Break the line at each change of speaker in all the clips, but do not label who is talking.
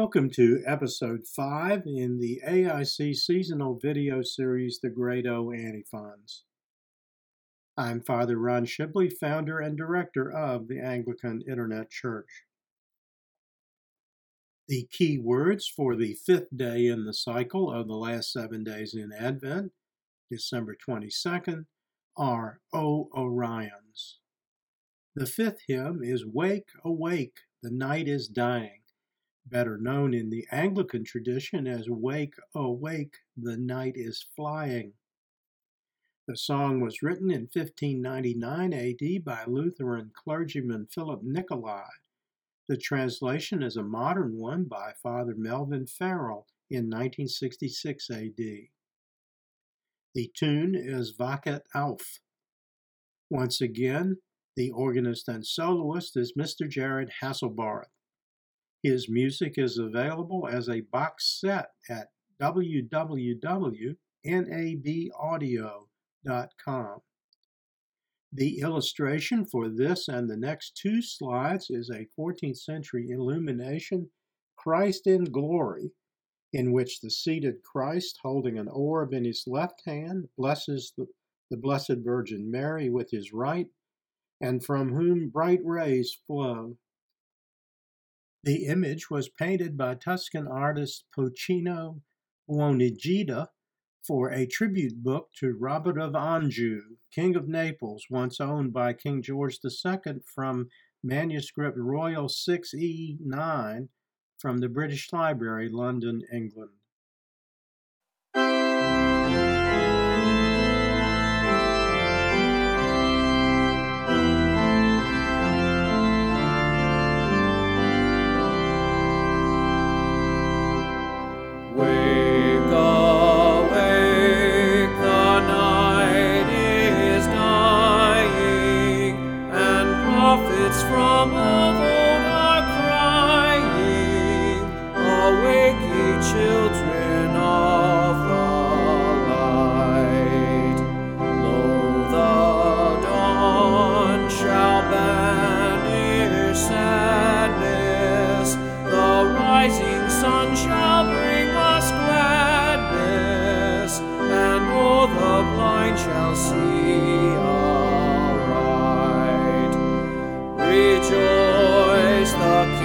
Welcome to episode 5 in the AIC seasonal video series, The Great O Antiphons. I'm Father Ron Shibley, founder and director of the Anglican Internet Church. The key words for the fifth day in the cycle of the last seven days in Advent, December 22nd, are O Oriens. The fifth hymn is Wake, Awake, the Night is Dying better known in the Anglican tradition as Wake, Awake, the Night is Flying. The song was written in 1599 AD by Lutheran clergyman Philip Nicolai. The translation is a modern one by Father Melvin Farrell in 1966 AD. The tune is Wachet auf. Once again, the organist and soloist is Mr. Jared Hasselbarth. His music is available as a box set at www.nabaudio.com. The illustration for this and the next two slides is a 14th century illumination, Christ in Glory, in which the seated Christ, holding an orb in his left hand, blesses the, the Blessed Virgin Mary with his right, and from whom bright rays flow. The image was painted by Tuscan artist Puccino Buonegida for a tribute book to Robert of Anjou, King of Naples, once owned by King George II from manuscript Royal 6E9 from the British Library, London, England.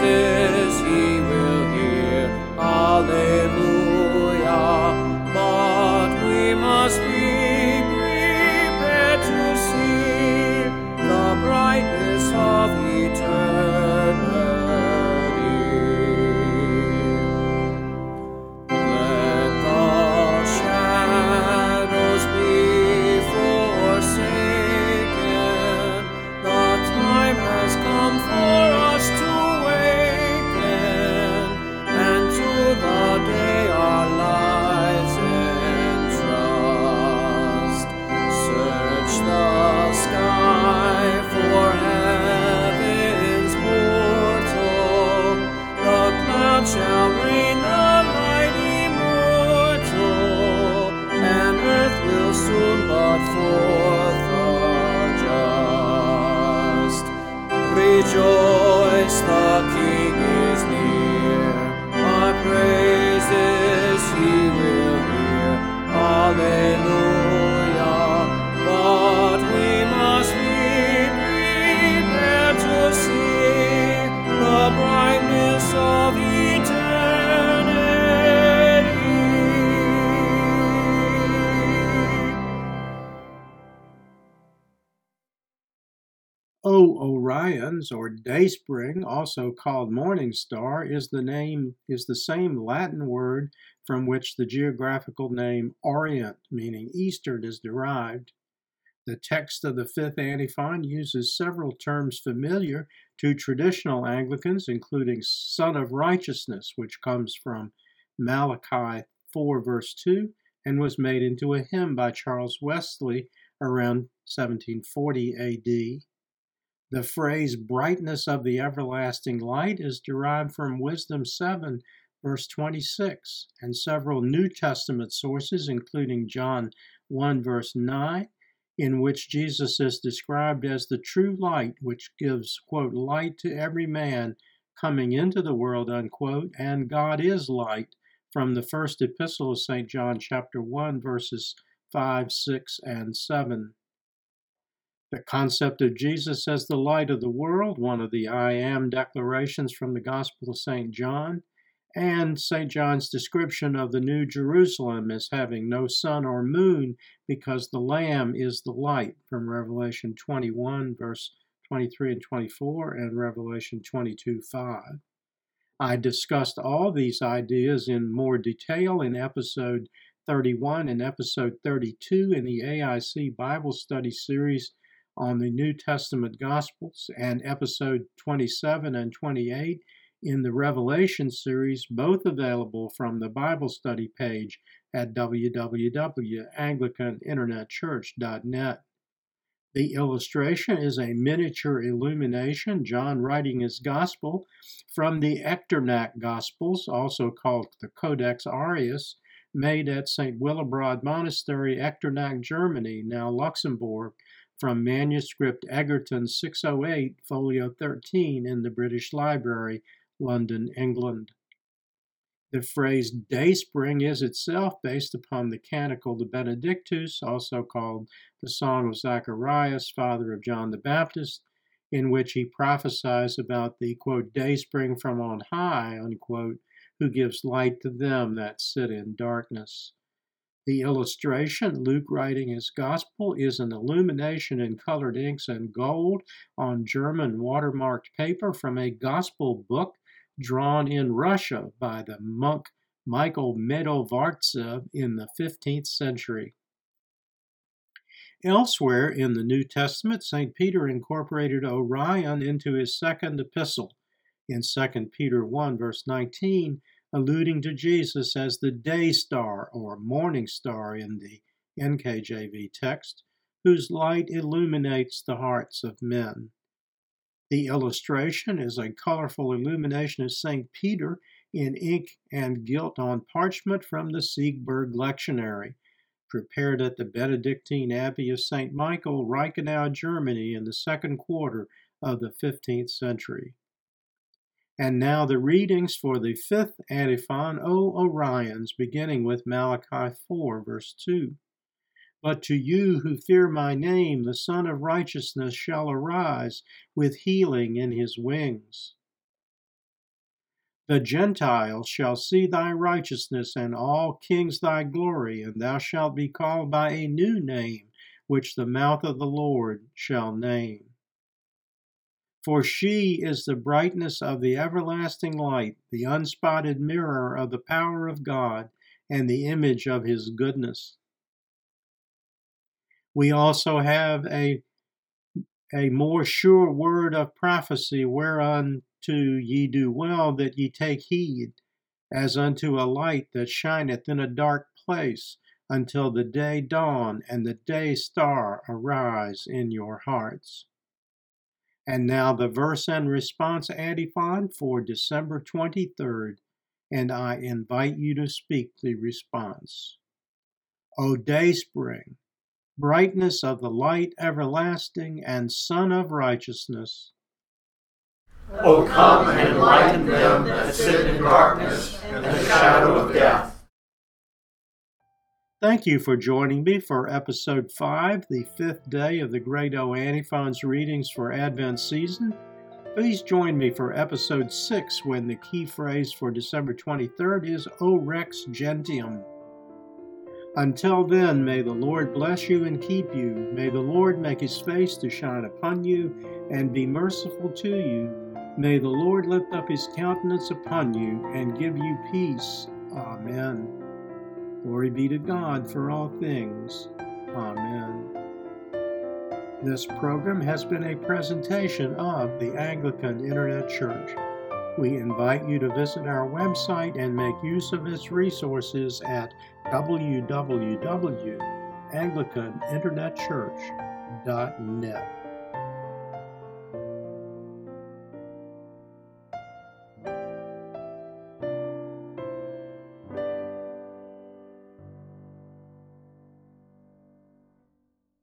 we
Oriens or Dayspring, also called Morning Star, is the name is the same Latin word from which the geographical name Orient, meaning eastern, is derived. The text of the fifth antiphon uses several terms familiar to traditional Anglicans, including Son of Righteousness, which comes from Malachi 4, verse 2, and was made into a hymn by Charles Wesley around 1740 AD. The phrase brightness of the everlasting light is derived from Wisdom 7, verse 26, and several New Testament sources, including John 1, verse 9, in which Jesus is described as the true light, which gives, quote, light to every man coming into the world, unquote, and God is light, from the first epistle of St. John, chapter 1, verses 5, 6, and 7. The concept of Jesus as the light of the world, one of the I am declarations from the Gospel of St. John, and St. John's description of the New Jerusalem as having no sun or moon because the Lamb is the light from Revelation 21, verse 23 and 24, and Revelation 22, 5. I discussed all these ideas in more detail in episode 31 and episode 32 in the AIC Bible Study series on the New Testament Gospels and episode 27 and 28 in the Revelation series, both available from the Bible study page at www.anglicaninternetchurch.net. The illustration is a miniature illumination, John writing his gospel from the Echternach Gospels, also called the Codex Aureus, made at St. Willibrord Monastery, Echternach, Germany, now Luxembourg, from manuscript Egerton 608, folio 13 in the British Library, London, England. The phrase dayspring is itself based upon the canticle the Benedictus, also called the Song of Zacharias, father of John the Baptist, in which he prophesies about the quote, dayspring from on high, unquote, who gives light to them that sit in darkness. The illustration, Luke writing his gospel, is an illumination in colored inks and gold on German watermarked paper from a gospel book drawn in Russia by the monk Michael Medovardtsev in the 15th century. Elsewhere in the New Testament, St. Peter incorporated Oriens into his second epistle. In 2 Peter 1, verse 19, alluding to Jesus as the day star or morning star in the NKJV text, whose light illuminates the hearts of men. The illustration is a colorful illumination of St. Peter in ink and gilt on parchment from the Siegburg Lectionary, prepared at the Benedictine Abbey of St. Michael, Reichenau, Germany, in the second quarter of the 15th century. And now the readings for the fifth antiphon, O Oriens, beginning with Malachi 4, verse 2. But to you who fear my name, the Sun of Righteousness shall arise with healing in his wings. The Gentiles shall see thy righteousness, and all kings thy glory, and thou shalt be called by a new name, which the mouth of the Lord shall name. For she is the brightness of the everlasting light, the unspotted mirror of the power of God, and the image of his goodness. We also have a, a more sure word of prophecy, whereunto ye do well that ye take heed, as unto a light that shineth in a dark place, until the day dawn and the day star arise in your hearts. And now the verse and response antiphon for December 23rd, and I invite you to speak the response. O day spring, brightness of the light everlasting, and sun of righteousness.
O come and enlighten them that sit in darkness
Thank you for joining me for episode 5, the fifth day of the Great O Antiphons readings for Advent season. Please join me for episode 6 when the key phrase for December 23rd is O Rex Gentium. Until then, may the Lord bless you and keep you. May the Lord make his face to shine upon you and be merciful to you. May the Lord lift up his countenance upon you and give you peace. Amen. Glory be to God for all things. Amen. This program has been a presentation of the Anglican Internet Church. We invite you to visit our website and make use of its resources at www.anglicaninternetchurch.net.